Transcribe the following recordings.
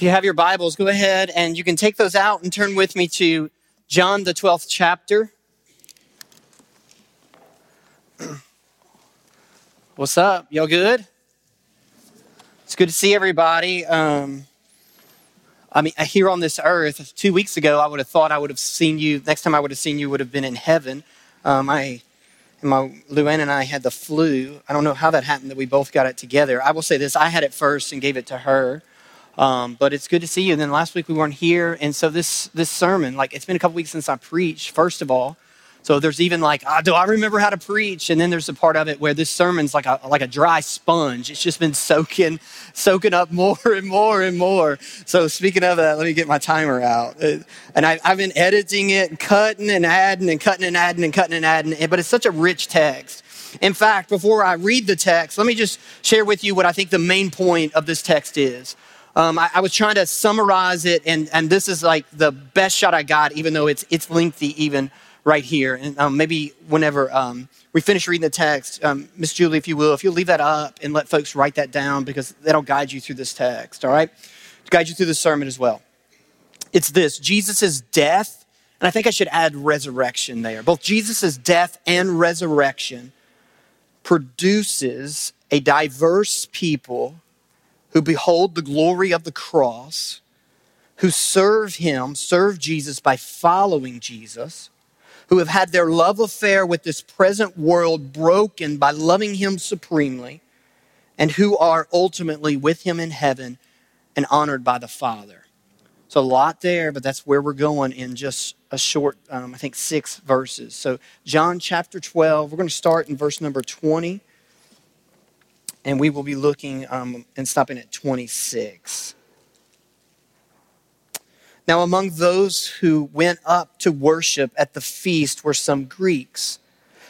If you have your Bibles, go ahead and you can take those out and turn with me to John, the 12th chapter. What's up? Y'all good? It's good to see everybody. Um, I mean, here on this earth, two weeks ago, I would have thought I would have seen you. Next time I would have seen you would have been in heaven. Um, I, and my Luann and I had the flu. I don't know how that happened that we both got it together. I will say this: I had it first and gave it to her. Um, but it's good to see you. And then last week we weren't here, and so this this sermon, like it's been a couple weeks since I preached. First of all, so there's even like, ah, do I remember how to preach? And then there's a part of it where this sermon's like a like a dry sponge. It's just been soaking soaking up more and more and more. So speaking of that, let me get my timer out. Uh, and I, have been editing it, cutting and adding and cutting and adding and cutting and adding. But it's such a rich text. In fact, before I read the text, let me just share with you what I think the main point of this text is. Um, I, I, was trying to summarize it, and, and this is like the best shot I got, even though it's, it's lengthy even right here. And um, maybe whenever um, we finish reading the text, um, Miss Julie, if you will, if you'll leave that up and let folks write that down because that'll guide you through this text, all right? Guide you through the sermon as well. It's this Jesus' death, and I think I should add resurrection there. Both Jesus' death and resurrection produces a diverse people who behold the glory of the cross, who serve him, serve Jesus by following Jesus, who have had their love affair with this present world broken by loving him supremely, and who are ultimately with him in heaven and honored by the Father. So, a lot there, but that's where we're going in just a short, um, I think, six verses. So, John chapter 12, we're going to start in verse number 20 and we will be looking um, and stopping at 26. Now, among those who went up to worship at the feast were some Greeks.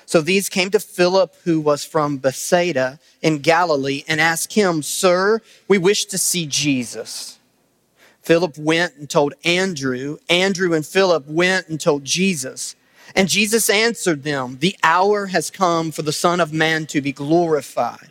So these came to Philip, who was from Bethsaida in Galilee, and asked him, Sir, we wish to see Jesus. Philip went and told Andrew. Andrew and Philip went and told Jesus. And Jesus answered them, The hour has come for the Son of Man to be glorified.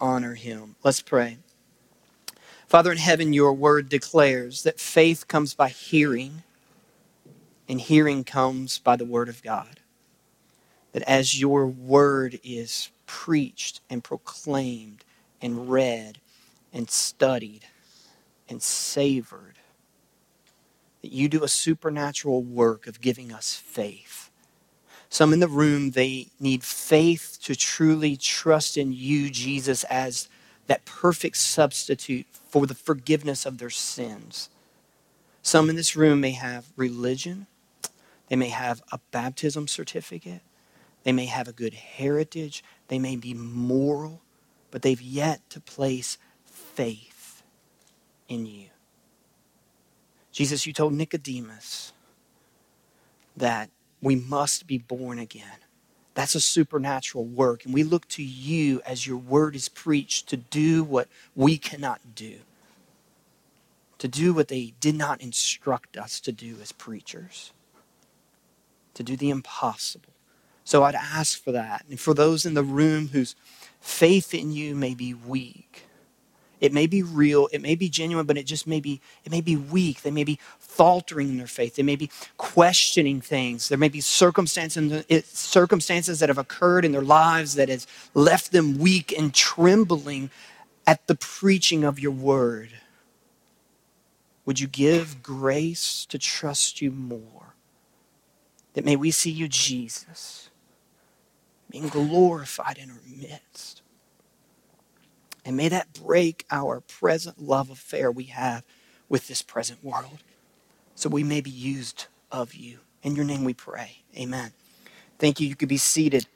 honor him. Let's pray. Father in heaven, your word declares that faith comes by hearing, and hearing comes by the word of God. That as your word is preached and proclaimed and read and studied and savored, that you do a supernatural work of giving us faith some in the room, they need faith to truly trust in you, Jesus, as that perfect substitute for the forgiveness of their sins. Some in this room may have religion, they may have a baptism certificate, they may have a good heritage, they may be moral, but they've yet to place faith in you. Jesus, you told Nicodemus that we must be born again. That's a supernatural work. And we look to you as your word is preached to do what we cannot do, to do what they did not instruct us to do as preachers, to do the impossible. So I'd ask for that. And for those in the room whose faith in you may be weak, it may be real, it may be genuine, but it just may be, it may be weak. They may be faltering in their faith. They may be questioning things. There may be circumstances, circumstances that have occurred in their lives that has left them weak and trembling at the preaching of your word. Would you give grace to trust you more? That may we see you, Jesus, being glorified in our midst. And may that break our present love affair we have with this present world so we may be used of you. In your name we pray. Amen. Thank you. You could be seated.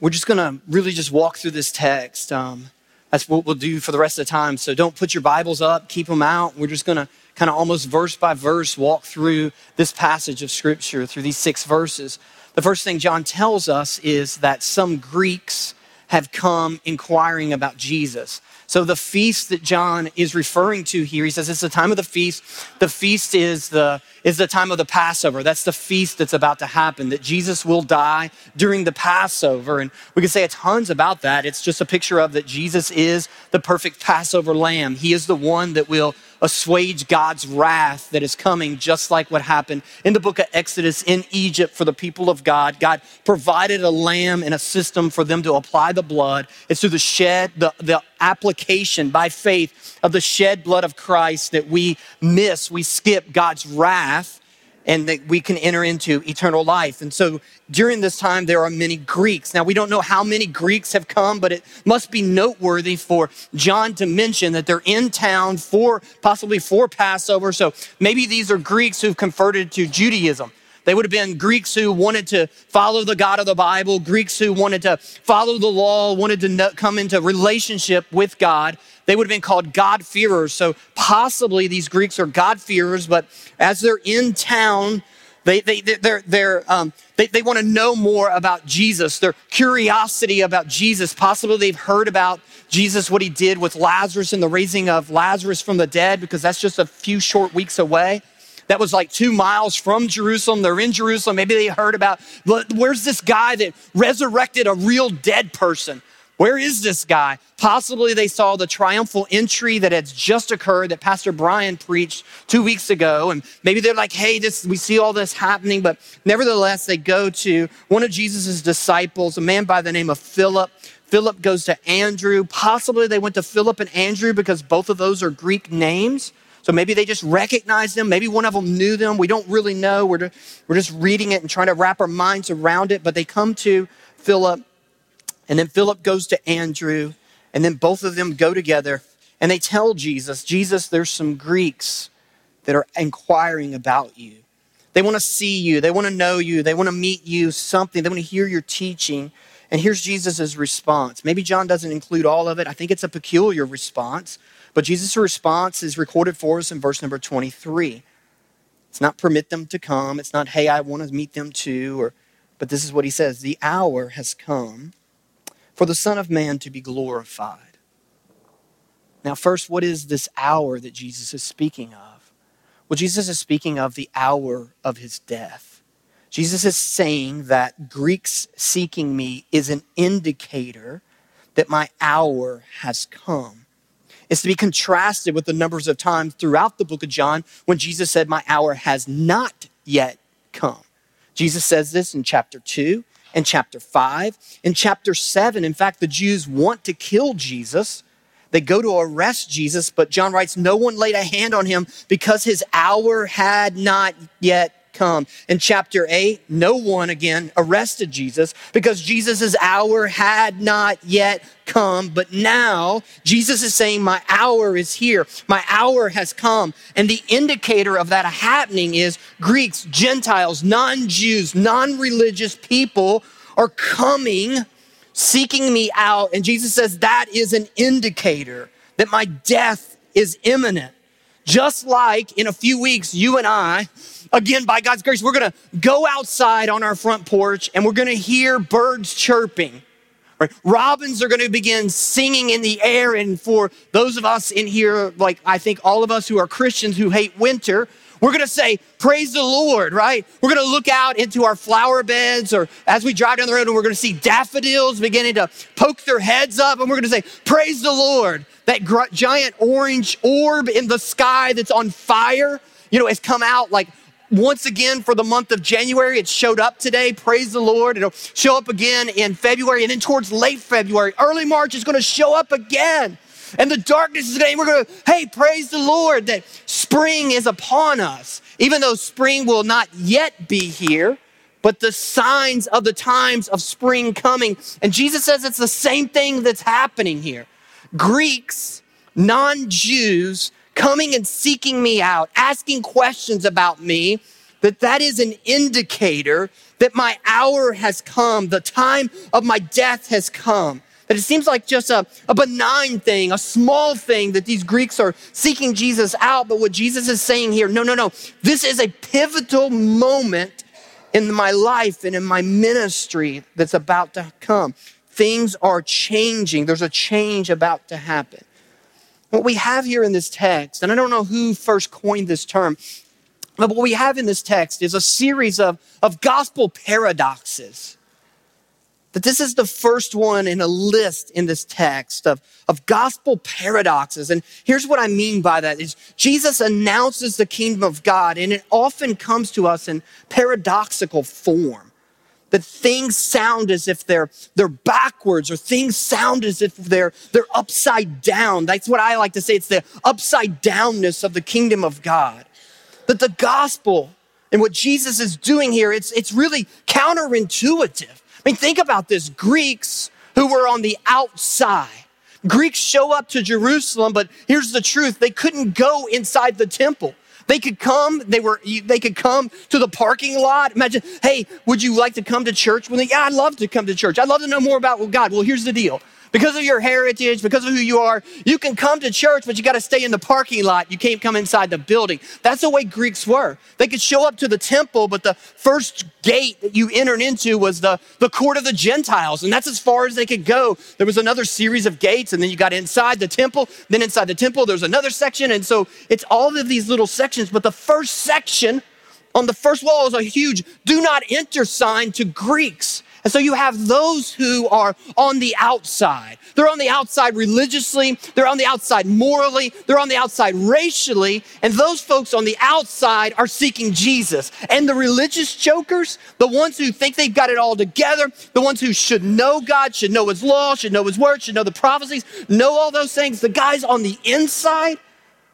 We're just going to really just walk through this text. Um, That's what we'll do for the rest of the time. So don't put your Bibles up, keep them out. We're just going to kind of almost verse by verse walk through this passage of Scripture, through these six verses. The first thing John tells us is that some Greeks have come inquiring about Jesus. So the feast that John is referring to here, he says it's the time of the feast. The feast is the, is the time of the Passover. That's the feast that's about to happen, that Jesus will die during the Passover. And we can say a tons about that. It's just a picture of that Jesus is the perfect Passover lamb. He is the one that will assuage God's wrath that is coming, just like what happened in the book of Exodus in Egypt for the people of God. God provided a lamb and a system for them to apply the blood. It's through the shed, the, the application by faith of the shed blood of Christ that we miss, we skip God's wrath and that we can enter into eternal life. And so during this time, there are many Greeks. Now, we don't know how many Greeks have come, but it must be noteworthy for John to mention that they're in town for possibly for Passover. So maybe these are Greeks who've converted to Judaism. They would have been Greeks who wanted to follow the God of the Bible, Greeks who wanted to follow the law, wanted to come into relationship with God. They would have been called God-fearers. So possibly these Greeks are God-fearers, but as they're in town, they, they, they're, they're, um, they, they want to know more about Jesus. Their curiosity about Jesus. Possibly they've heard about Jesus, what he did with Lazarus and the raising of Lazarus from the dead, because that's just a few short weeks away that was like two miles from Jerusalem. They're in Jerusalem. Maybe they heard about where's this guy that resurrected a real dead person? Where is this guy? Possibly they saw the triumphal entry that had just occurred that Pastor Brian preached two weeks ago. And maybe they're like, hey, this, we see all this happening. But nevertheless, they go to one of Jesus' disciples, a man by the name of Philip. Philip goes to Andrew. Possibly they went to Philip and Andrew because both of those are Greek names. So maybe they just recognized them. Maybe one of them knew them. We don't really know. We're, we're just reading it and trying to wrap our minds around it. But they come to Philip, and then Philip goes to Andrew, and then both of them go together and they tell Jesus, Jesus, there's some Greeks that are inquiring about you. They want to see you, they want to know you, they want to meet you, something, they want to hear your teaching. And here's Jesus' response. Maybe John doesn't include all of it. I think it's a peculiar response. But Jesus' response is recorded for us in verse number 23. It's not permit them to come. It's not, hey, I want to meet them too. Or, but this is what he says The hour has come for the Son of Man to be glorified. Now, first, what is this hour that Jesus is speaking of? Well, Jesus is speaking of the hour of his death. Jesus is saying that Greeks seeking me is an indicator that my hour has come is to be contrasted with the numbers of times throughout the book of John when Jesus said, My hour has not yet come. Jesus says this in chapter 2 and chapter 5. In chapter 7, in fact, the Jews want to kill Jesus. They go to arrest Jesus, but John writes, No one laid a hand on him because his hour had not yet come. In chapter 8, no one again arrested Jesus because Jesus' hour had not yet come. But now Jesus is saying, My hour is here. My hour has come. And the indicator of that happening is Greeks, Gentiles, non Jews, non religious people are coming, seeking me out. And Jesus says that is an indicator that my death is imminent. Just like in a few weeks, you and I again, by God's grace, we're to go outside on our front porch and we're to hear birds chirping. Right? Robins are to begin singing in the air. And for those of us in here, like I think all of us who are Christians who hate winter, we're to say, Praise the Lord, right? We're to look out into our flower beds or as we drive down the road and we're to see daffodils beginning to poke their heads up and we're to say, Praise the Lord. That gr- giant orange orb in the sky that's on fire, you know, has come out like once again for the month of January. It showed up today. Praise the Lord. It'll show up again in February and then towards late February. Early March is going to show up again. And the darkness is going to, we're going to, hey, praise the Lord that spring is upon us. Even though spring will not yet be here, but the signs of the times of spring coming. And Jesus says it's the same thing that's happening here. Greeks, non Jews, coming and seeking me out, asking questions about me, that that is an indicator that my hour has come, the time of my death has come. That it seems like just a, a benign thing, a small thing that these Greeks are seeking Jesus out. But what Jesus is saying here, no, no, no. This is a pivotal moment in my life and in my ministry that's about to come. Things are changing. There's a change about to happen. What we have here in this text, and I don't know who first coined this term, but what we have in this text is a series of, of gospel paradoxes that this is the first one in a list in this text of, of gospel paradoxes. And here's what I mean by that is Jesus announces the kingdom of God, and it often comes to us in paradoxical form. That things sound as if they're, they're backwards, or things sound as if they're, they're upside down. That's what I like to say. It's the upside downness of the kingdom of God. That the gospel and what Jesus is doing here, it's, it's really counterintuitive I mean, think about this Greeks who were on the outside. Greeks show up to Jerusalem, but here's the truth they couldn't go inside the temple. They could come, they were they could come to the parking lot. Imagine, hey, would you like to come to church? Well, yeah, I'd love to come to church. I'd love to know more about God. Well, here's the deal. Because of your heritage, because of who you are, you can come to church, but you got to stay in the parking lot. You can't come inside the building. That's the way Greeks were. They could show up to the temple, but the first gate that you entered into was the, the court of the Gentiles, and that's as far as they could go. There was another series of gates, and then you got inside the temple. Then inside the temple, there's another section, and so it's all of these little sections. But the first section on the first wall is a huge do not enter sign to Greeks. And so you have those who are on the outside. They're on the outside religiously, they're on the outside morally, they're on the outside racially, and those folks on the outside are seeking Jesus. And the religious jokers, the ones who think they've got it all together, the ones who should know God, should know His law, should know His word, should know the prophecies, know all those things, the guys on the inside,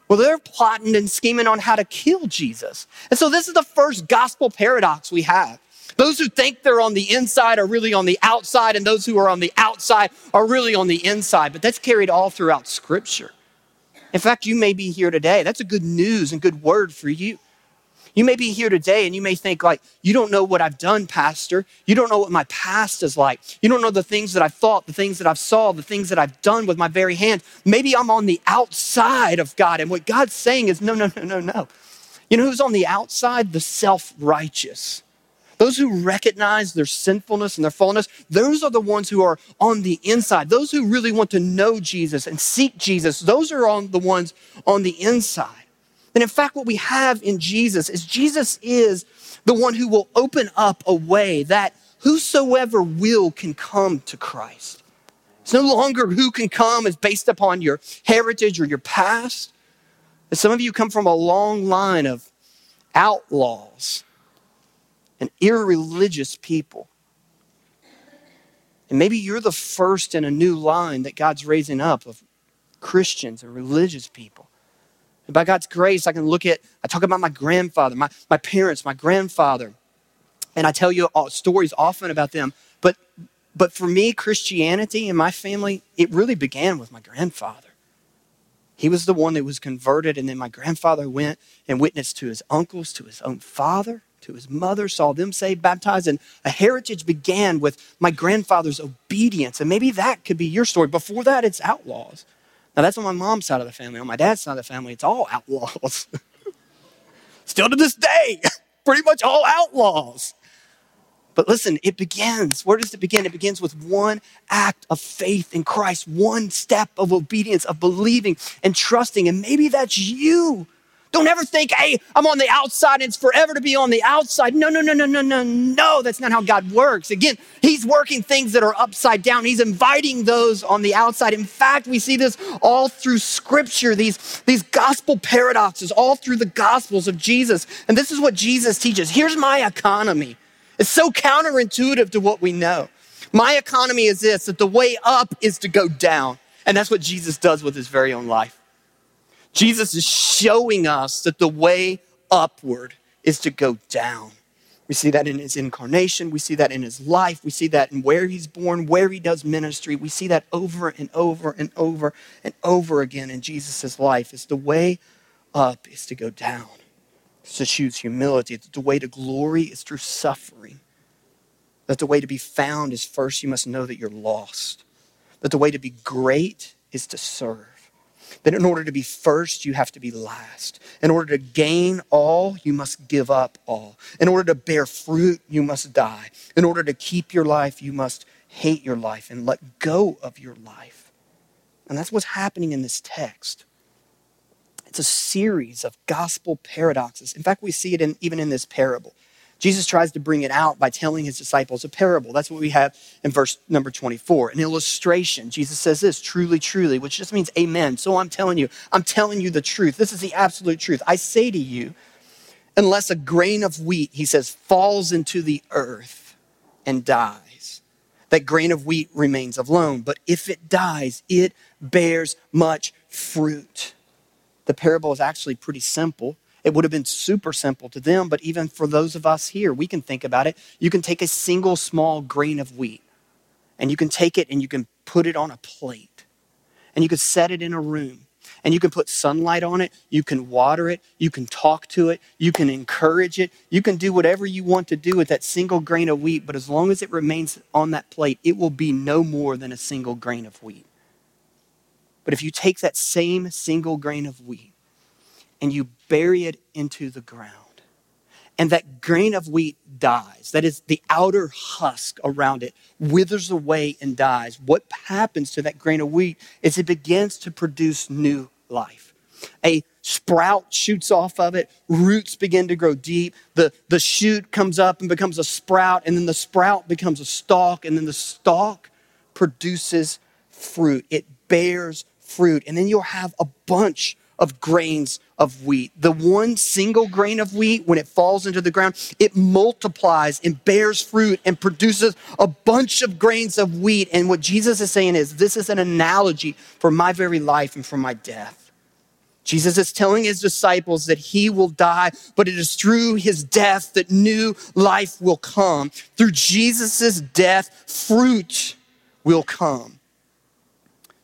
well, they're plotting and scheming on how to kill Jesus. And so this is the first gospel paradox we have. Those who think they're on the inside are really on the outside, and those who are on the outside are really on the inside. But that's carried all throughout Scripture. In fact, you may be here today. That's a good news and good word for you. You may be here today and you may think, like, you don't know what I've done, Pastor. You don't know what my past is like. You don't know the things that I've thought, the things that I've saw, the things that I've done with my very hand. Maybe I'm on the outside of God. And what God's saying is, no, no, no, no, no. You know who's on the outside? The self righteous. Those who recognize their sinfulness and their fallenness, those are the ones who are on the inside. Those who really want to know Jesus and seek Jesus, those are on the ones on the inside. And in fact, what we have in Jesus is Jesus is the one who will open up a way that whosoever will can come to Christ. It's no longer who can come is based upon your heritage or your past. some of you come from a long line of outlaws and irreligious people. And maybe you're the first in a new line that God's raising up of Christians and religious people. And by God's grace, I can look at, I talk about my grandfather, my, my parents, my grandfather, and I tell you stories often about them. But, but for me, Christianity and my family, it really began with my grandfather. He was the one that was converted, and then my grandfather went and witnessed to his uncles, to his own father to his mother, saw them saved, baptized, and a heritage began with my grandfather's obedience. And maybe that could be your story. Before that, it's outlaws. Now, that's on my mom's side of the family. On my dad's side of the family, it's all outlaws. Still to this day, pretty much all outlaws. But listen, it begins. Where does it begin? It begins with one act of faith in Christ, one step of obedience, of believing and trusting. And maybe that's you. Don't ever think, hey, I'm on the outside and it's forever to be on the outside. No, no, no, no, no, no, no. That's not how God works. Again, He's working things that are upside down. He's inviting those on the outside. In fact, we see this all through Scripture, these, these gospel paradoxes, all through the Gospels of Jesus. And this is what Jesus teaches. Here's my economy. It's so counterintuitive to what we know. My economy is this that the way up is to go down. And that's what Jesus does with his very own life. Jesus is showing us that the way upward is to go down. We see that in his incarnation. We see that in his life. We see that in where he's born, where he does ministry. We see that over and over and over and over again in Jesus' life. Is the way up is to go down. It's to choose humility. It's the way to glory is through suffering. That the way to be found is first you must know that you're lost. that the way to be great is to serve. That in order to be first, you have to be last. In order to gain all, you must give up all. In order to bear fruit, you must die. In order to keep your life, you must hate your life and let go of your life. And that's what's happening in this text. It's a series of gospel paradoxes. In fact, we see it in, even in this parable. Jesus tries to bring it out by telling his disciples a parable. That's what we have in verse number 24. An illustration. Jesus says this, truly, truly, which just means amen. So I'm telling you, I'm telling you the truth. This is the absolute truth. I say to you, unless a grain of wheat, he says, falls into the earth and dies, that grain of wheat remains alone. But if it dies, it bears much fruit. The parable is actually pretty simple. It would have been super simple to them, but even for those of us here, we can think about it. You can take a single small grain of wheat and you can take it and you can put it on a plate and you can set it in a room and you can put sunlight on it, you can water it, you can talk to it, you can encourage it, you can do whatever you want to do with that single grain of wheat, but as long as it remains on that plate, it will be no more than a single grain of wheat. But if you take that same single grain of wheat and you bury it into the ground. And that grain of wheat dies. That is, the outer husk around it withers away and dies. What happens to that grain of wheat is it begins to produce new life. A sprout shoots off of it, roots begin to grow deep. The, the shoot comes up and becomes a sprout, and then the sprout becomes a stalk, and then the stalk produces fruit. It bears fruit. And then you'll have a bunch of grains of wheat. The one single grain of wheat, when it falls into the ground, it multiplies and bears fruit and produces a bunch of grains of wheat. And what Jesus is saying is, this is an analogy for my very life and for my death. Jesus is telling his disciples that he will die, but it is through his death that new life will come. Through Jesus' death, fruit will come.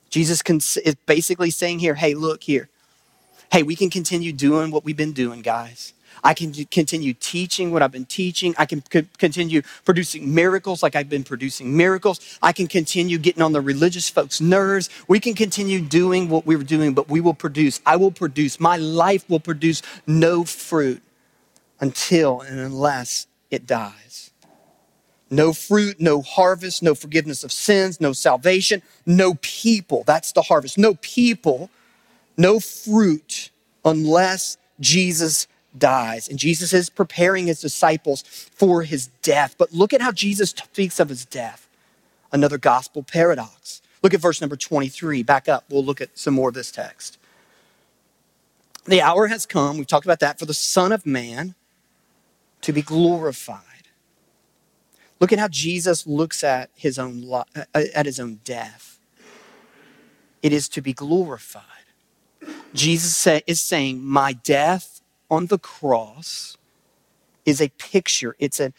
Jesus is basically saying here, hey, look here hey, we can continue doing what we've been doing, guys. I can continue teaching what I've been teaching. I can continue producing miracles like I've been producing miracles. I can continue getting on the religious folks' nerves. We can continue doing what we were doing, but we will produce. I will produce. My life will produce no fruit until and unless it dies. No fruit, no harvest, no forgiveness of sins, no salvation, no people. That's the harvest. No people no fruit unless Jesus dies. And Jesus is preparing his disciples for his death. But look at how Jesus speaks of his death. Another gospel paradox. Look at verse number 23. Back up. We'll look at some more of this text. The hour has come, we've talked about that, for the Son of Man to be glorified. Look at how Jesus looks at his own, at his own death. It is to be glorified. Jesus is saying, My death on the cross is a picture, it's an,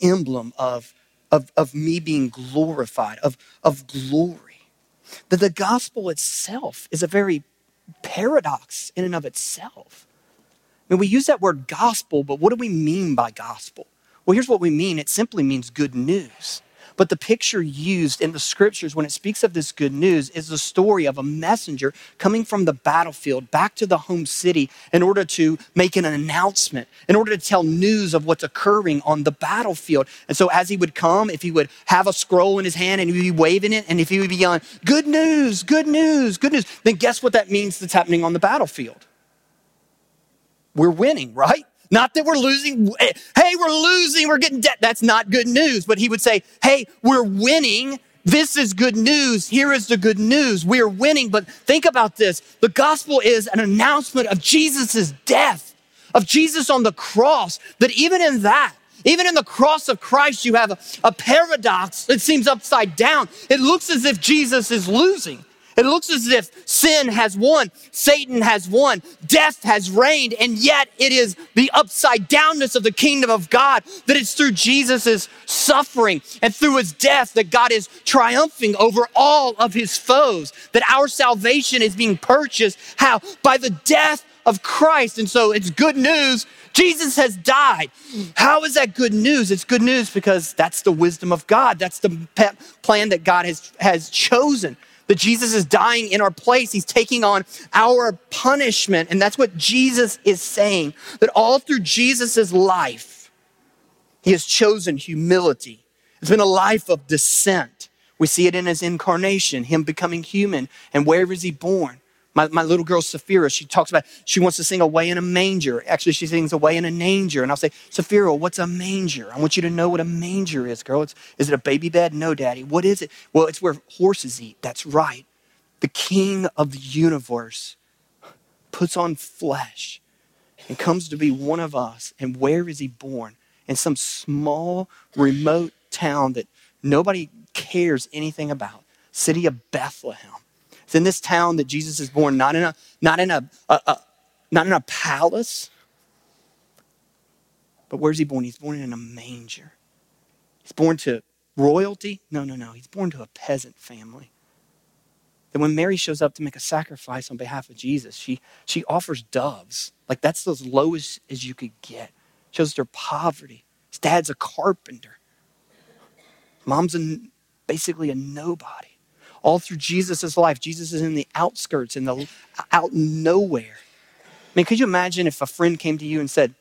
emblem of, of, of me being glorified, of, of glory. That the gospel itself is a very paradox in and of itself. I mean, we use that word gospel, but what do we mean by gospel? Well, here's what we mean it simply means good news. But the picture used in the scriptures when it speaks of this good news is the story of a messenger coming from the battlefield back to the home city in order to make an announcement, in order to tell news of what's occurring on the battlefield. And so as he would come, if he would have a scroll in his hand and he'd be waving it, and if he would be yelling, good news, good news, good news, then guess what that means that's happening on the battlefield? We're winning, right? Not that we're losing. Eh, hey, we're losing. We're getting debt. That's not good news. But he would say, hey, we're winning. This is good news. Here is the good news. We are winning. But think about this. The gospel is an announcement of Jesus' death, of Jesus on the cross, that even in that, even in the cross of Christ, you have a, a paradox that seems upside down. It looks as if Jesus is losing. It looks as if sin has won, Satan has won, death has reigned, and yet it is the upside downness of the kingdom of God that it's through Jesus' suffering and through his death that God is triumphing over all of his foes, that our salvation is being purchased. How? By the death of Christ. And so it's good news. Jesus has died. How is that good news? It's good news because that's the wisdom of God. That's the plan that God has, has chosen. That Jesus is dying in our place. He's taking on our punishment. And that's what Jesus is saying. That all through Jesus' life, he has chosen humility. It's been a life of descent. We see it in his incarnation, him becoming human. And where is he born? My, my little girl, Saphira, she talks about, she wants to sing away in a manger. Actually, she sings away in a manger. And I'll say, Saphira, what's a manger? I want you to know what a manger is, girl. It's, is it a baby bed? No, daddy. What is it? Well, it's where horses eat. That's right. The king of the universe puts on flesh and comes to be one of us. And where is he born? In some small, remote town that nobody cares anything about, city of Bethlehem. It's in this town that Jesus is born, not in a, not in a, a, a not in a palace. But where's he born? He's born in a manger. He's born to royalty? No, no, no. He's born to a peasant family. Then when Mary shows up to make a sacrifice on behalf of Jesus, she, she offers doves. Like that's as low as, as you could get. Shows their poverty. His dad's a carpenter. Mom's a, basically a nobody all through Jesus' life. Jesus is in the outskirts, in the out nowhere. I mean, could you imagine if a friend came to you and said,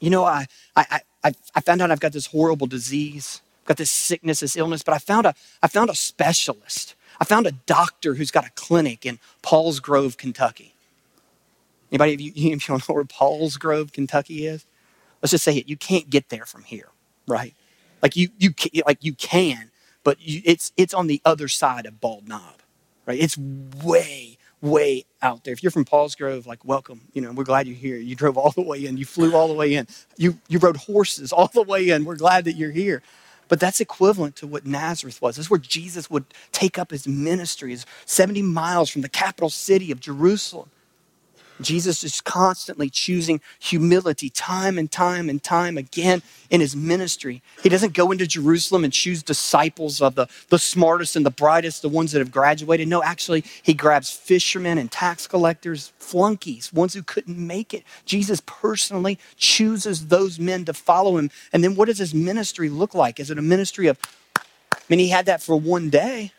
You know, I, I, I, I found out I've got this horrible disease, I've got this sickness, this illness, but I found, a, I found a specialist. I found a doctor who's got a clinic in Polsgrove, Kentucky. Anybody, if you, you don't know where Polsgrove, Kentucky is? Let's just say it. You can't get there from here, right? Like you, you, like you can, but you, it's, it's on the other side of Bald Knob, right? It's way, way out there. If you're from Polsgrove, like, welcome. You know, we're glad you're here. You drove all the way in. You flew all the way in. You, you rode horses all the way in. We're glad that you're here. But that's equivalent to what Nazareth was. This is where Jesus would take up his ministry, is 70 miles from the capital city of Jerusalem. Jesus is constantly choosing humility time and time and time again in his ministry. He doesn't go into Jerusalem and choose disciples of the, the smartest and the brightest, the ones that have graduated. No, actually, he grabs fishermen and tax collectors, flunkies, ones who couldn't make it. Jesus personally chooses those men to follow him. And then what does his ministry look like? Is it a ministry of, I mean, he had that for one day.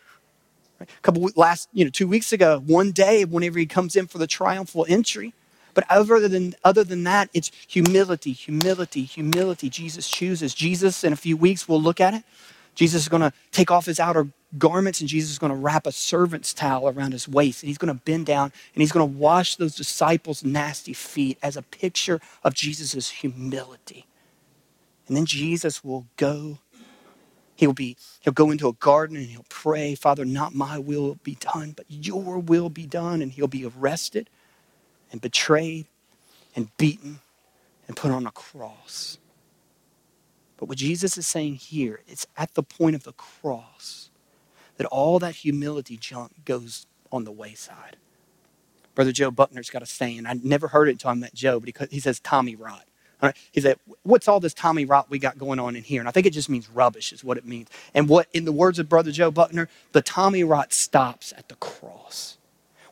A couple last, you know, two weeks ago, one day whenever he comes in for the triumphal entry. But other than, other than that, it's humility, humility, humility. Jesus chooses. Jesus, in a few weeks, we'll look at it. Jesus is going to take off his outer garments and Jesus is going to wrap a servant's towel around his waist and he's going to bend down and he's going to wash those disciples' nasty feet as a picture of Jesus' humility. And then Jesus will go He'll be he'll go into a garden and he'll pray, Father, not my will be done, but your will be done. And he'll be arrested and betrayed and beaten and put on a cross. But what Jesus is saying here, it's at the point of the cross that all that humility junk goes on the wayside. Brother Joe Buckner's got a saying. I never heard it until I met Joe, but he, he says Tommy rot. Right? He said, What's all this Tommy rot we got going on in here? And I think it just means rubbish, is what it means. And what, in the words of Brother Joe Buckner, the Tommy rot stops at the cross.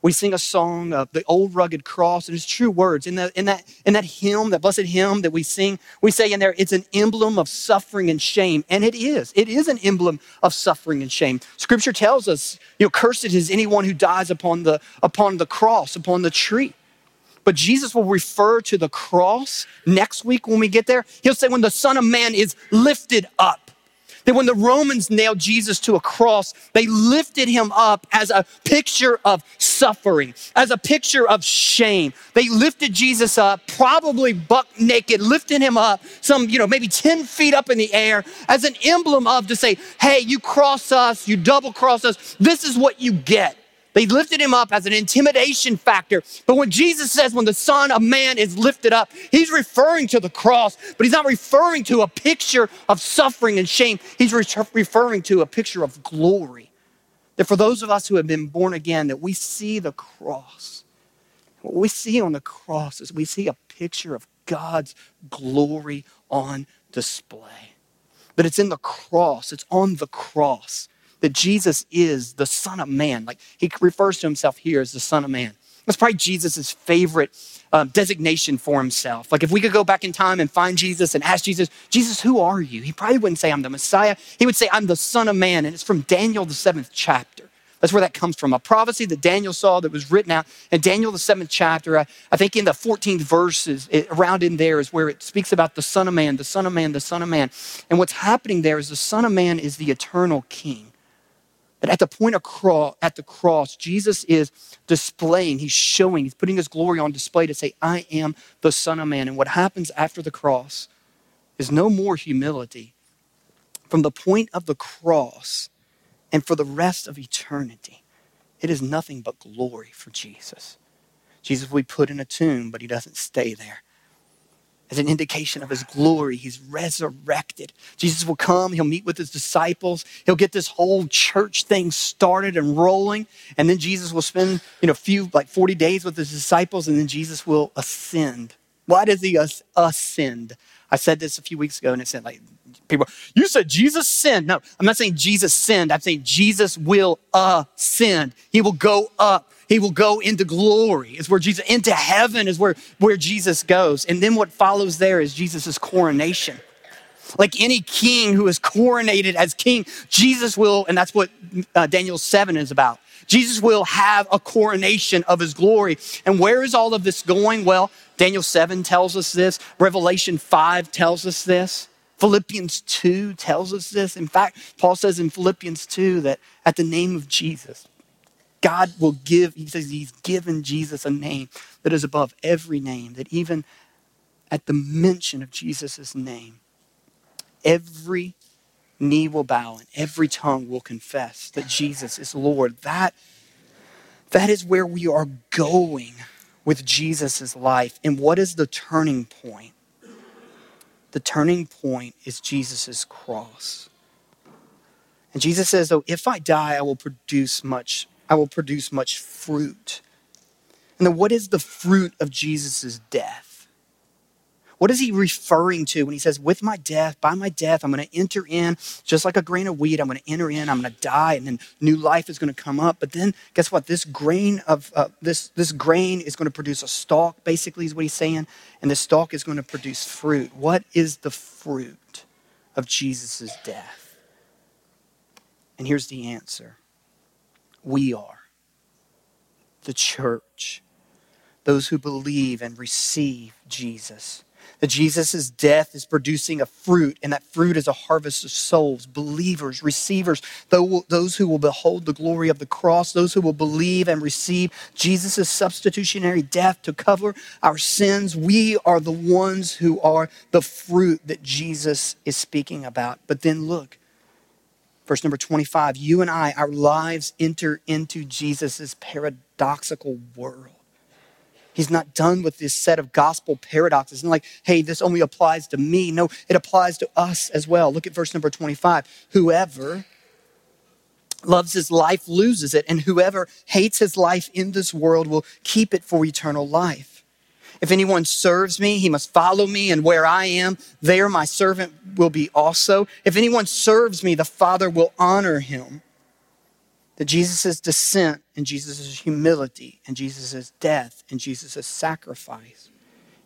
We sing a song of the old rugged cross, and it's true words. In, the, in, that, in that hymn, that blessed hymn that we sing, we say in there, it's an emblem of suffering and shame. And it is. It is an emblem of suffering and shame. Scripture tells us, you know, cursed is anyone who dies upon the, upon the cross, upon the tree. But Jesus will refer to the cross next week when we get there. He'll say, when the Son of Man is lifted up. That when the Romans nailed Jesus to a cross, they lifted him up as a picture of suffering, as a picture of shame. They lifted Jesus up, probably buck naked, lifted him up some, you know, maybe 10 feet up in the air as an emblem of to say, hey, you cross us, you double cross us, this is what you get. They lifted him up as an intimidation factor. But when Jesus says, when the Son of Man is lifted up, he's referring to the cross, but he's not referring to a picture of suffering and shame. He's re- referring to a picture of glory. That for those of us who have been born again, that we see the cross. What we see on the cross is we see a picture of God's glory on display. That it's in the cross, it's on the cross that Jesus is the Son of Man. Like he refers to himself here as the Son of Man. That's probably Jesus' favorite uh, designation for himself. Like if we could go back in time and find Jesus and ask Jesus, Jesus, who are you? He probably wouldn't say, I'm the Messiah. He would say, I'm the Son of Man. And it's from Daniel, the seventh chapter. That's where that comes from. A prophecy that Daniel saw that was written out in Daniel, the seventh chapter. I, I think in the 14th verses, it, around in there is where it speaks about the Son of Man, the Son of Man, the Son of Man. And what's happening there is the Son of Man is the eternal King. That at the point of cross, at the cross, Jesus is displaying, he's showing, he's putting his glory on display to say, I am the Son of Man. And what happens after the cross is no more humility. From the point of the cross and for the rest of eternity, it is nothing but glory for Jesus. Jesus will be put in a tomb, but he doesn't stay there as an indication of his glory. He's resurrected. Jesus will come, he'll meet with his disciples, he'll get this whole church thing started and rolling, and then Jesus will spend, you know, a few like 40 days with his disciples and then Jesus will ascend. Why does he ascend? I said this a few weeks ago and it said like people, you said Jesus sinned. No, I'm not saying Jesus sinned. I'm saying Jesus will ascend. He will go up he will go into glory. Is where Jesus, into heaven is where, where Jesus goes. And then what follows there is Jesus' coronation. Like any king who is coronated as king, Jesus will, and that's what uh, Daniel 7 is about. Jesus will have a coronation of his glory. And where is all of this going? Well, Daniel 7 tells us this, Revelation 5 tells us this. Philippians 2 tells us this. In fact, Paul says in Philippians 2 that at the name of Jesus, God will give, he says he's given Jesus a name that is above every name, that even at the mention of Jesus' name, every knee will bow and every tongue will confess that Jesus is Lord. That, that is where we are going with Jesus' life. And what is the turning point? The turning point is Jesus' cross. And Jesus says, Oh, if I die, I will produce much I will produce much fruit. And then what is the fruit of Jesus' death? What is he referring to when he says, with my death, by my death, I'm going to enter in, just like a grain of wheat, I'm going to enter in, I'm going to die, and then new life is going to come up. But then, guess what? This grain of uh, this this grain is going to produce a stalk. Basically, is what he's saying, and the stalk is going to produce fruit. What is the fruit of Jesus' death? And here's the answer: we are the church, those who believe and receive Jesus. That Jesus' death is producing a fruit, and that fruit is a harvest of souls, believers, receivers, those who will behold the glory of the cross, those who will believe and receive Jesus' substitutionary death to cover our sins. We are the ones who are the fruit that Jesus is speaking about. But then look, Verse number 25 You and I, our lives enter into Jesus' paradoxical world. He's not done with this set of gospel paradoxes. Not like, hey, this only applies to me. No, it applies to us as well. Look at verse number 25. Whoever loves his life loses it, and whoever hates his life in this world will keep it for eternal life. If anyone serves me, he must follow me, and where I am, there my servant will be also. If anyone serves me, the Father will honor him. That Jesus' descent and Jesus' humility and Jesus' death and Jesus' sacrifice,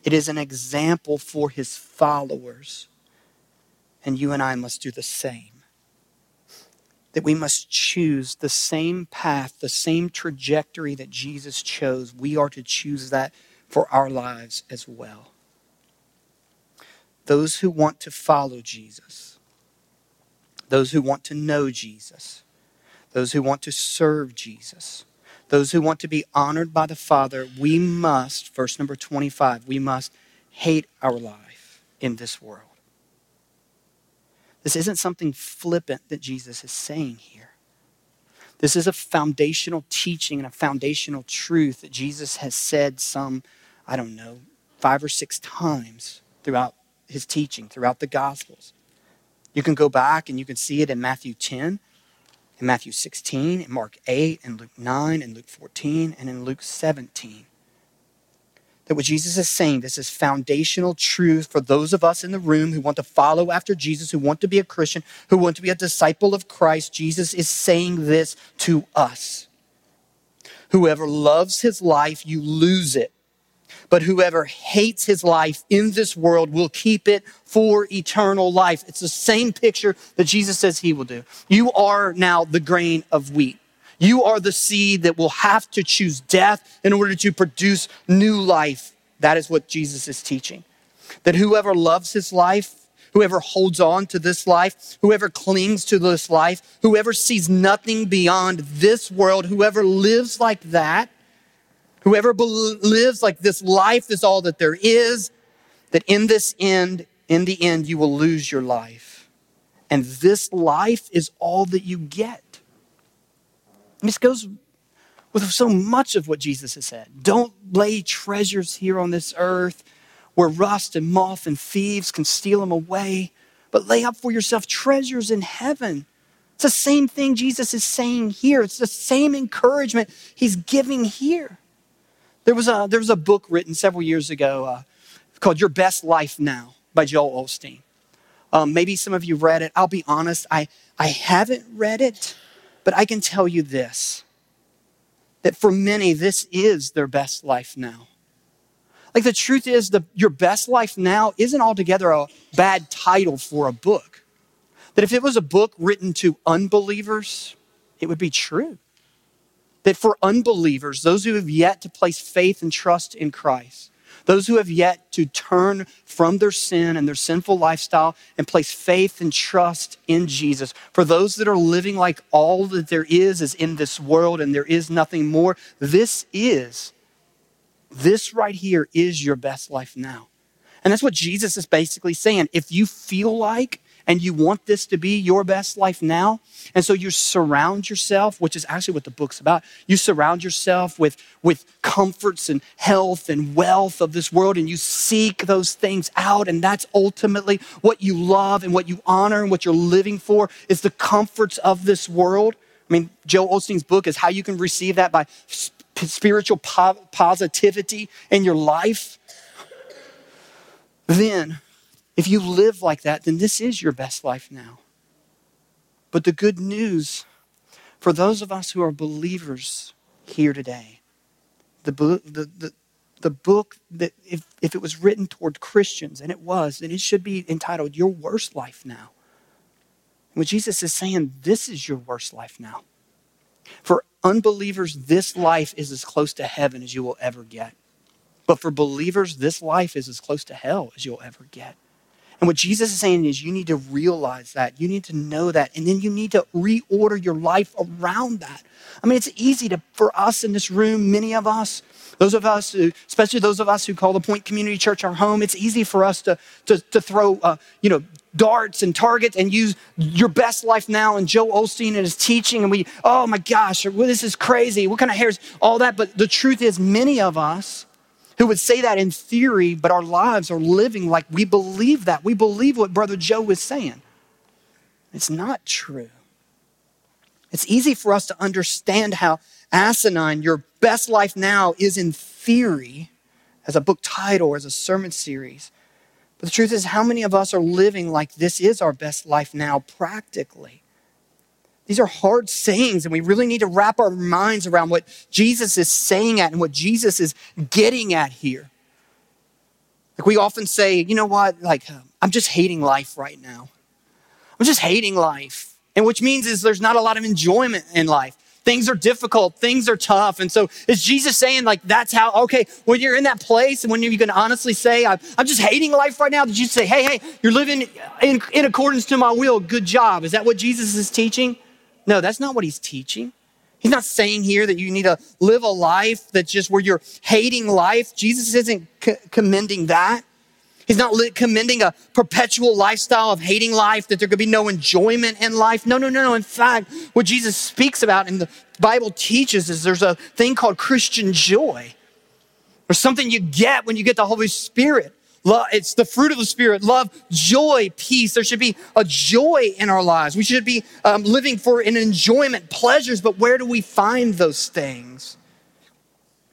it is an example for his followers. And you and I must do the same that we must choose the same path, the same trajectory that Jesus chose. We are to choose that for our lives as well. Those who want to follow Jesus, those who want to know Jesus, those who want to serve Jesus, those who want to be honored by the Father, we must, verse number 25, we must hate our life in this world. This isn't something flippant that Jesus is saying here. This is a foundational teaching and a foundational truth that Jesus has said some, I don't know, five or six times throughout his teaching, throughout the Gospels. You can go back and you can see it in Matthew 10, in Matthew 16, in Mark 8, in Luke 9, in Luke 14, and in Luke 17 that what Jesus is saying, this is foundational truth for those of us in the room who want to follow after Jesus, who want to be a Christian, who want to be a disciple of Christ. Jesus is saying this to us. Whoever loves his life, you lose it. But whoever hates his life in this world will keep it for eternal life. It's the same picture that Jesus says he will do. You are now the grain of wheat. You are the seed that will have to choose death in order to produce new life. That is what Jesus is teaching. That whoever loves his life, whoever holds on to this life, whoever clings to this life, whoever sees nothing beyond this world, whoever lives like that, whoever lives like this life is all that there is, that in this end, in the end, you will lose your life. And this life is all that you get. This goes with so much of what Jesus has said. Don't lay treasures here on this earth where rust and moth and thieves can steal them away, but lay up for yourself treasures in heaven. It's the same thing Jesus is saying here. It's the same encouragement he's giving here. There was a, there was a book written several years ago uh, called Your Best Life Now by Joel Osteen. Um, maybe some of you read it. I'll be honest, I, I haven't read it. But I can tell you this that for many, this is their best life now. Like the truth is, the, your best life now isn't altogether a bad title for a book. That if it was a book written to unbelievers, it would be true. That for unbelievers, those who have yet to place faith and trust in Christ, those who have yet to turn from their sin and their sinful lifestyle and place faith and trust in Jesus. For those that are living like all that there is is in this world and there is nothing more, this is, this right here is your best life now. And that's what Jesus is basically saying. If you feel like and you want this to be your best life now. And so you surround yourself, which is actually what the book's about. You surround yourself with, with comforts and health and wealth of this world, and you seek those things out. And that's ultimately what you love and what you honor and what you're living for is the comforts of this world. I mean, Joe Osteen's book is how you can receive that by spiritual positivity in your life. Then if you live like that, then this is your best life now. But the good news for those of us who are believers here today, the, the, the, the book that if, if it was written toward Christians, and it was, then it should be entitled Your Worst Life Now. When Jesus is saying, This is your worst life now. For unbelievers, this life is as close to heaven as you will ever get. But for believers, this life is as close to hell as you'll ever get. And what Jesus is saying is you need to realize that. You need to know that. And then you need to reorder your life around that. I mean, it's easy to, for us in this room, many of us, those of us, who, especially those of us who call the Point Community Church our home, it's easy for us to, to, to throw, uh, you know, darts and targets and use your best life now and Joe Osteen and his teaching. And we, oh my gosh, this is crazy. What kind of hairs? All that. But the truth is, many of us, who would say that in theory, but our lives are living like we believe that. We believe what Brother Joe was saying. It's not true. It's easy for us to understand how asinine your best life now is in theory as a book title or as a sermon series. But the truth is, how many of us are living like this is our best life now practically? These are hard sayings, and we really need to wrap our minds around what Jesus is saying at and what Jesus is getting at here. Like we often say, you know what? Like, uh, I'm just hating life right now. I'm just hating life. And which means is there's not a lot of enjoyment in life. Things are difficult, things are tough. And so is Jesus saying, like, that's how, okay, when you're in that place and when you can honestly say, I'm, I'm just hating life right now, did you say, hey, hey, you're living in, in accordance to my will, good job? Is that what Jesus is teaching? No, that's not what he's teaching. He's not saying here that you need to live a life that's just where you're hating life. Jesus isn't commending that. He's not li- commending a perpetual lifestyle of hating life, that there could be no enjoyment in life. No, no, no, no. In fact, what Jesus speaks about and the Bible teaches is there's a thing called Christian joy. or something you get when you get the Holy Spirit. Love, it's the fruit of the Spirit love, joy, peace. There should be a joy in our lives. We should be um, living for an enjoyment, pleasures, but where do we find those things?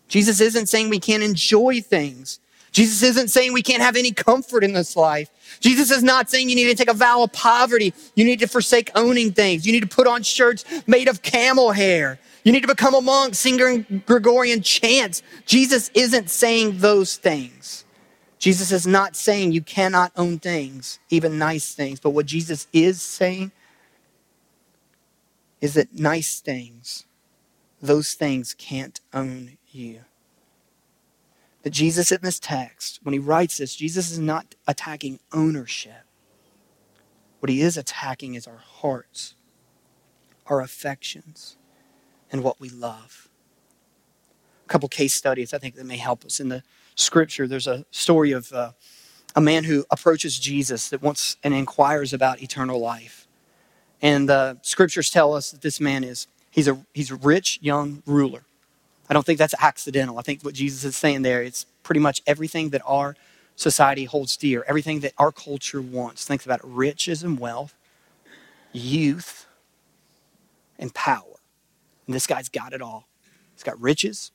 Jesus isn't saying we can't enjoy things. Jesus isn't saying we can't have any comfort in this life. Jesus is not saying you need to take a vow of poverty. You need to forsake owning things. You need to put on shirts made of camel hair. You need to become a monk, singing Gregorian chants. Jesus isn't saying those things. Jesus is not saying you cannot own things, even nice things. But what Jesus is saying is that nice things, those things can't own you. That Jesus in this text, when he writes this, Jesus is not attacking ownership. What he is attacking is our hearts, our affections, and what we love. A couple case studies I think that may help us. In the scripture, there's a story of uh, a man who approaches Jesus that wants and inquires about eternal life. And the scriptures tell us that this man is he's a he's a rich young ruler. I don't think that's accidental. I think what Jesus is saying there, it's pretty much everything that our society holds dear, everything that our culture wants. Think about it riches and wealth, youth, and power. And this guy's got it all. He's got riches.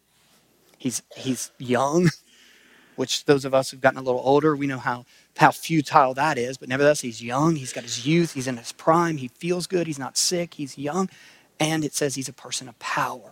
He's, he's young, which those of us who've gotten a little older, we know how, how futile that is. But nevertheless, he's young. He's got his youth. He's in his prime. He feels good. He's not sick. He's young. And it says he's a person of power,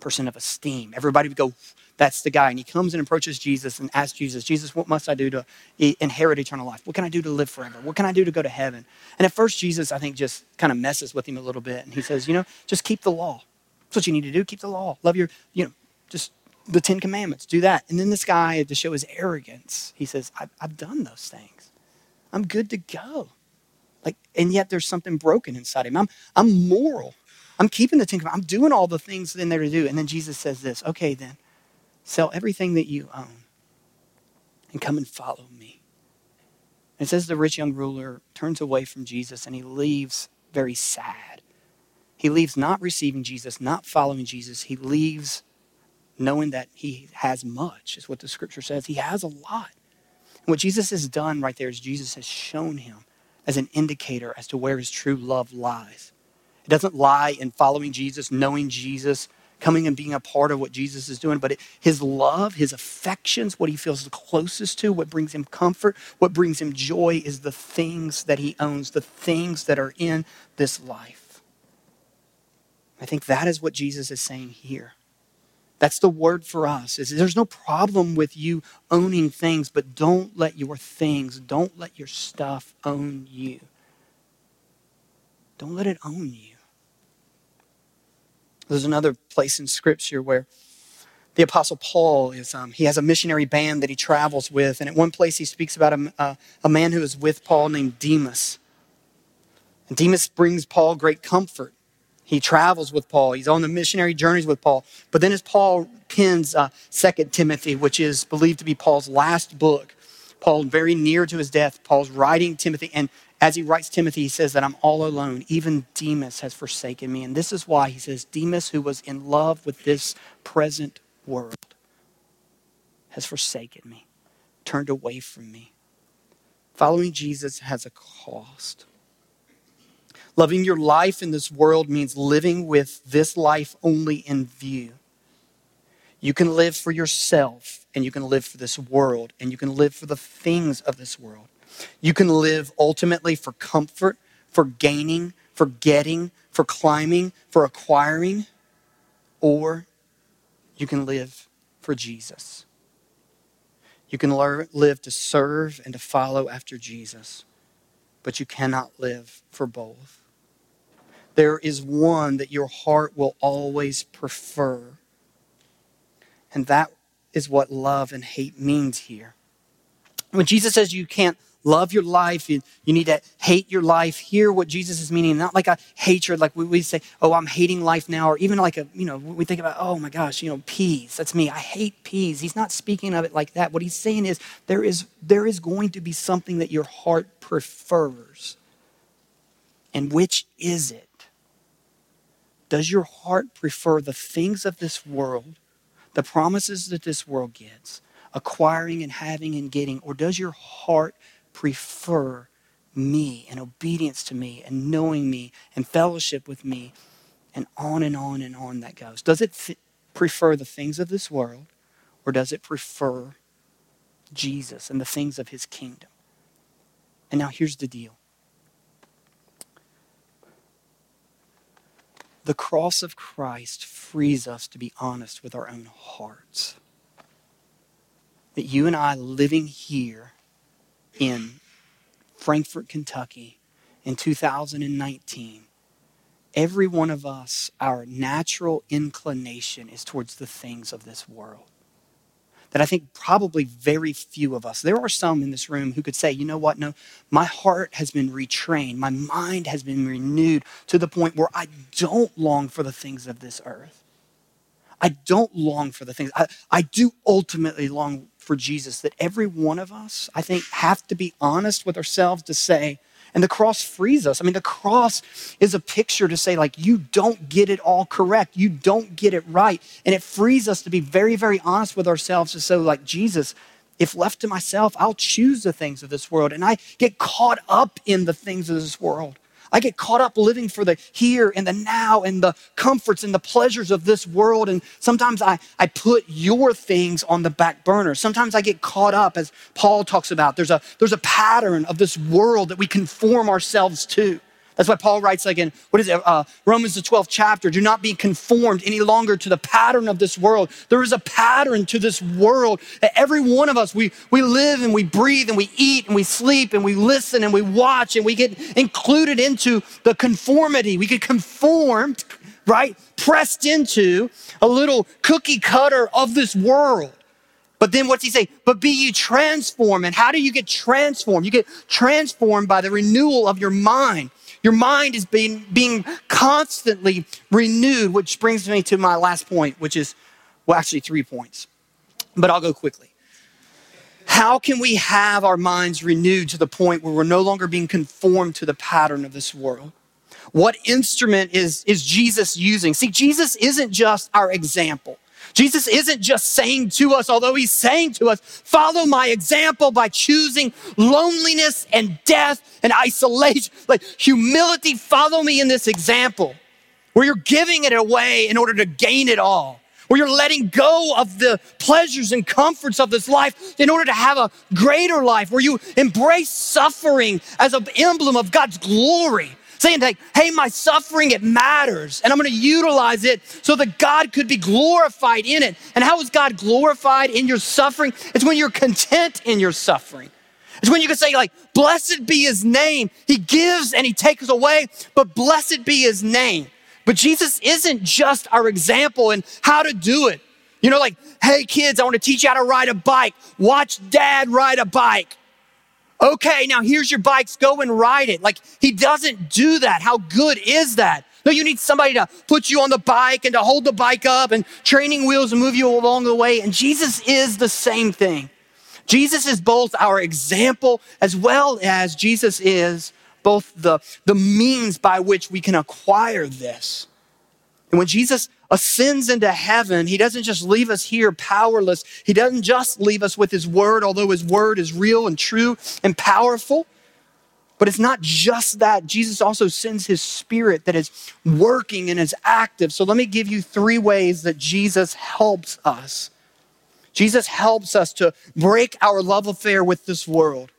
person of esteem. Everybody would go, that's the guy. And he comes and approaches Jesus and asks Jesus, Jesus, what must I do to inherit eternal life? What can I do to live forever? What can I do to go to heaven? And at first, Jesus, I think, just kind of messes with him a little bit. And he says, you know, just keep the law. That's what you need to do. Keep the law. Love your, you know, just the Ten Commandments. Do that. And then this guy, to show his arrogance, he says, I've, I've done those things. I'm good to go. Like, and yet there's something broken inside him. I'm, I'm moral. I'm keeping the Ten Commandments. I'm doing all the things in there to do. And then Jesus says this, okay, then sell everything that you own and come and follow me. And it says the rich young ruler turns away from Jesus and he leaves very sad. He leaves not receiving Jesus, not following Jesus. He leaves knowing that he has much, is what the scripture says. He has a lot. And what Jesus has done right there is Jesus has shown him as an indicator as to where his true love lies. It doesn't lie in following Jesus, knowing Jesus, coming and being a part of what Jesus is doing, but it, his love, his affections, what he feels the closest to, what brings him comfort, what brings him joy is the things that he owns, the things that are in this life. I think that is what Jesus is saying here. That's the word for us. Is there's no problem with you owning things, but don't let your things, don't let your stuff own you. Don't let it own you. There's another place in Scripture where the Apostle Paul is, um, he has a missionary band that he travels with. And at one place he speaks about a, uh, a man who is with Paul named Demas. And Demas brings Paul great comfort. He travels with Paul. He's on the missionary journeys with Paul. But then as Paul pens uh, 2 Timothy, which is believed to be Paul's last book, Paul, very near to his death, Paul's writing Timothy. And as he writes Timothy, he says that I'm all alone. Even Demas has forsaken me. And this is why he says, Demas, who was in love with this present world, has forsaken me, turned away from me. Following Jesus has a cost. Loving your life in this world means living with this life only in view. You can live for yourself, and you can live for this world, and you can live for the things of this world. You can live ultimately for comfort, for gaining, for getting, for climbing, for acquiring, or you can live for Jesus. You can live to serve and to follow after Jesus, but you cannot live for both there is one that your heart will always prefer. And that is what love and hate means here. When Jesus says you can't love your life, you, you need to hate your life, hear what Jesus is meaning, not like a hatred, like we, we say, oh, I'm hating life now, or even like a, you know, we think about, oh my gosh, you know, peas, that's me. I hate peas. He's not speaking of it like that. What he's saying is there is there is going to be something that your heart prefers. And which is it? Does your heart prefer the things of this world, the promises that this world gets, acquiring and having and getting, or does your heart prefer me and obedience to me and knowing me and fellowship with me and on and on and on that goes? Does it prefer the things of this world or does it prefer Jesus and the things of his kingdom. And now here's the deal the cross of Christ frees us to be honest with our own hearts. That you and I living here in Frankfort, Kentucky in 2019, every one of us, our natural inclination is towards the things of this world that I think probably very few of us, there are some in this room who could say, you know what? No, my heart has been retrained. My mind has been renewed to the point where I don't long for the things of this earth. I don't long for the things. I, I do ultimately long for Jesus, that every one of us, I think, have to be honest with ourselves to say, and the cross frees us. I mean, the cross is a picture to say, like, you don't get it all correct. You don't get it right. And it frees us to be very, very honest with ourselves to say, like, Jesus, if left to myself, I'll choose the things of this world. And I get caught up in the things of this world. I get caught up living for the here and the now and the comforts and the pleasures of this world. And sometimes I, I put your things on the back burner. Sometimes I get caught up, as Paul talks about. There's a, there's a pattern of this world that we conform ourselves to. That's why Paul writes like in, what is it, uh, Romans the 12th chapter, do not be conformed any longer to the pattern of this world. There is a pattern to this world. that Every one of us, we, we live and we breathe and we eat and we sleep and we listen and we watch and we get included into the conformity. We get conformed, right? Pressed into a little cookie cutter of this world. But then what's he say? But be you transformed. And how do you get transformed? You get transformed by the renewal of your mind. Your mind is being, being constantly renewed, which brings me to my last point, which is, well, actually, three points, but I'll go quickly. How can we have our minds renewed to the point where we're no longer being conformed to the pattern of this world? What instrument is, is Jesus using? See, Jesus isn't just our example. Jesus isn't just saying to us, although he's saying to us, follow my example by choosing loneliness and death and isolation. Like humility, follow me in this example where you're giving it away in order to gain it all where you're letting go of the pleasures and comforts of this life in order to have a greater life, where you embrace suffering as an emblem of God's glory, saying like, hey, my suffering, it matters. And I'm to utilize it so that God could be glorified in it. And how is God glorified in your suffering? It's when you're content in your suffering. It's when you can say, like, blessed be his name. He gives and he takes away, but blessed be his name. But Jesus isn't just our example in how to do it. You know, like, hey, kids, I want to teach you how to ride a bike. Watch dad ride a bike. Okay, now here's your bikes, go and ride it. Like, he doesn't do that. How good is that? No, you need somebody to put you on the bike and to hold the bike up and training wheels and move you along the way. And Jesus is the same thing. Jesus is both our example as well as Jesus is both the, the means by which we can acquire this. And when Jesus ascends into heaven, he doesn't just leave us here powerless. He doesn't just leave us with his word, although his word is real and true and powerful. But it's not just that. Jesus also sends his spirit that is working and is active. So let me give you three ways that Jesus helps us. Jesus helps us to break our love affair with this world.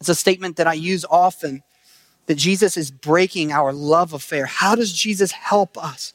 It's a statement that I use often that Jesus is breaking our love affair. How does Jesus help us?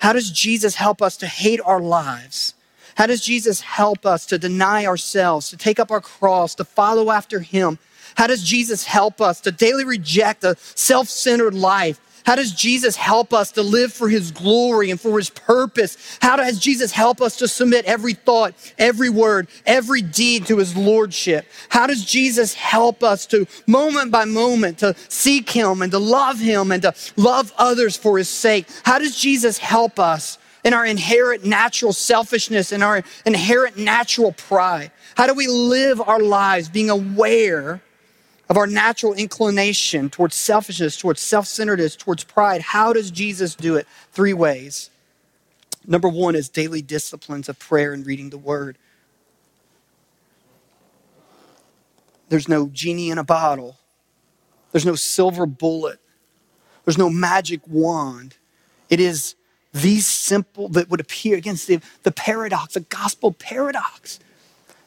How does Jesus help us to hate our lives? How does Jesus help us to deny ourselves, to take up our cross, to follow after him? How does Jesus help us to daily reject a self centered life how does Jesus help us to live for his glory and for his purpose? How does Jesus help us to submit every thought, every word, every deed to his lordship? How does Jesus help us to moment by moment to seek him and to love him and to love others for his sake? How does Jesus help us in our inherent natural selfishness and our inherent natural pride? How do we live our lives being aware of our natural inclination towards selfishness, towards self centeredness, towards pride. How does Jesus do it? Three ways. Number one is daily disciplines of prayer and reading the word. There's no genie in a bottle, there's no silver bullet, there's no magic wand. It is these simple that would appear against the, the paradox, the gospel paradox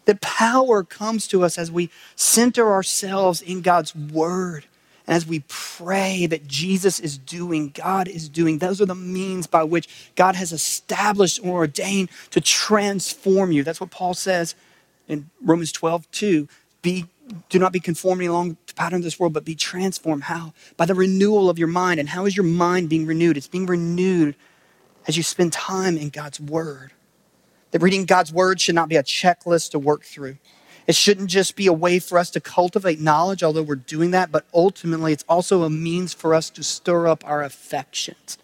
That power comes to us as we center ourselves in God's word. And as we pray that Jesus is doing, God is doing, those are the means by which God has established or ordained to transform you. That's what Paul says in Romans 12, 2. Be, do not be conforming along the pattern of this world, but be transformed. How? By the renewal of your mind. And how is your mind being renewed? It's being renewed as you spend time in God's Word. That reading God's Word should not be a checklist to work through. It shouldn't just be a way for us to cultivate knowledge, although we're doing that, but ultimately it's also a means for us to stir up our affections.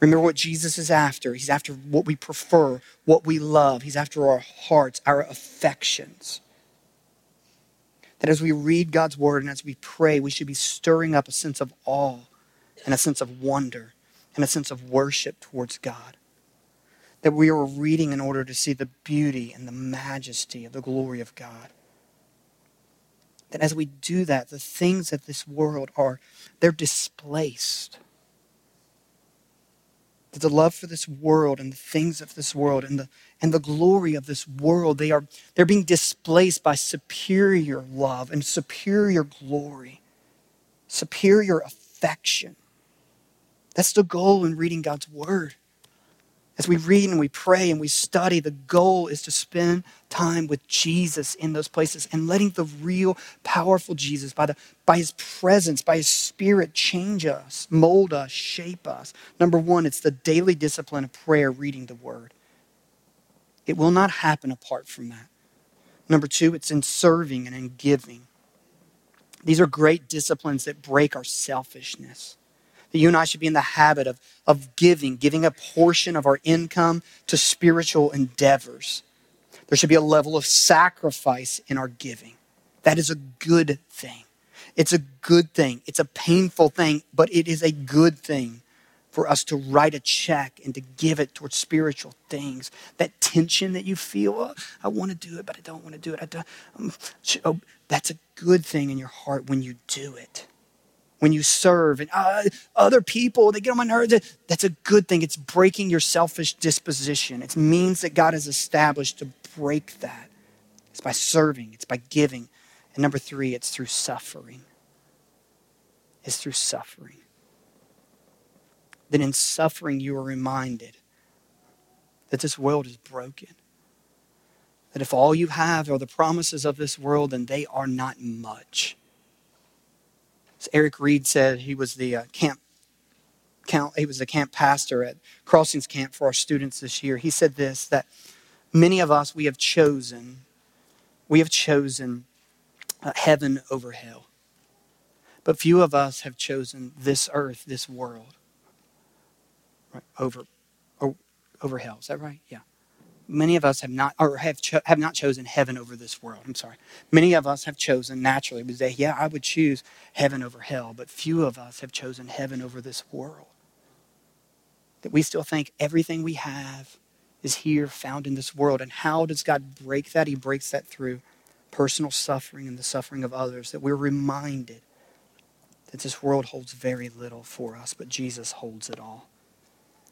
Remember what Jesus is after. He's after what we prefer, what we love. He's after our hearts, our affections. That as we read God's word and as we pray, we should be stirring up a sense of awe and a sense of wonder and a sense of worship towards God. That we are reading in order to see the beauty and the majesty of the glory of God. That as we do that, the things of this world are, they're displaced. That the love for this world and the things of this world and the, and the glory of this world, they are, they're being displaced by superior love and superior glory, superior affection. That's the goal in reading God's Word. As we read and we pray and we study, the goal is to spend time with Jesus in those places and letting the real, powerful Jesus, by, the, by his presence, by his spirit, change us, mold us, shape us. Number one, it's the daily discipline of prayer, reading the word. It will not happen apart from that. Number two, it's in serving and in giving. These are great disciplines that break our selfishness that you and I should be in the habit of, of giving, giving a portion of our income to spiritual endeavors. There should be a level of sacrifice in our giving. That is a good thing. It's a good thing. It's a painful thing, but it is a good thing for us to write a check and to give it towards spiritual things. That tension that you feel, oh, I want to do it, but I don't want to do it. I don't, um, oh, that's a good thing in your heart when you do it when you serve and uh, other people they get on my nerves. That's a good thing. It's breaking your selfish disposition. It means that god has established to break that. It's by serving. It's by giving. And number three it's through suffering. It's through suffering. Then in suffering you are reminded that this world is broken. That if all you have are the promises of this world then they are not much as Eric Reed said, he was the uh, camp count, he was the camp pastor at Crossings Camp for our students this year. He said this that many of us we have chosen we have chosen uh, heaven over hell. But few of us have chosen this earth, this world, right, over, over hell. Is that right? Yeah many of us have not or have cho- have not chosen heaven over this world. I'm sorry. Many of us have chosen naturally we say, yeah, I would choose heaven over hell, but few of us have chosen heaven over this world. That we still think everything we have is here found in this world. And how does God break that? He breaks that through personal suffering and the suffering of others, that we're reminded that this world holds very little for us, but Jesus holds it all.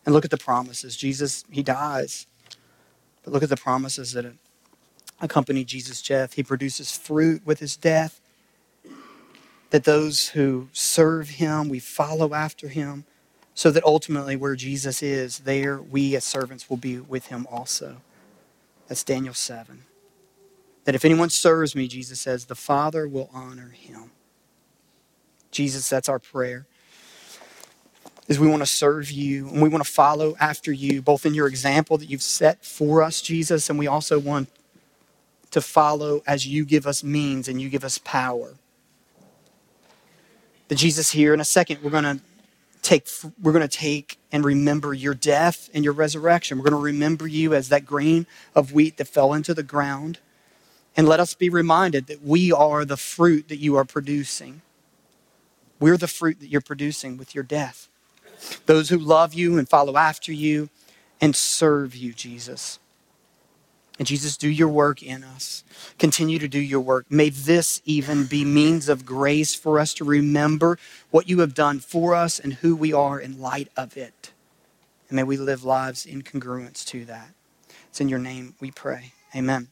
And look at the promises. Jesus, he dies but look at the promises that accompany Jesus' death. He produces fruit with his death. That those who serve him, we follow after him, so that ultimately where Jesus is, there we as servants will be with him also. That's Daniel 7. That if anyone serves me, Jesus says, the Father will honor him. Jesus, that's our prayer is we want to serve you and we want to follow after you, both in your example that you've set for us, Jesus, and we also want to follow as you give us means and you give us power. The Jesus here in a second, we're going to take we're going to take and remember your death and your resurrection. We're going to remember you as that grain of wheat that fell into the ground. And let us be reminded that we are the fruit that you are producing. We're the fruit that you're producing with your death those who love you and follow after you and serve you, Jesus. And Jesus, do your work in us. Continue to do your work. May this even be means of grace for us to remember what you have done for us and who we are in light of it. And may we live lives in congruence to that. It's in your name we pray. Amen.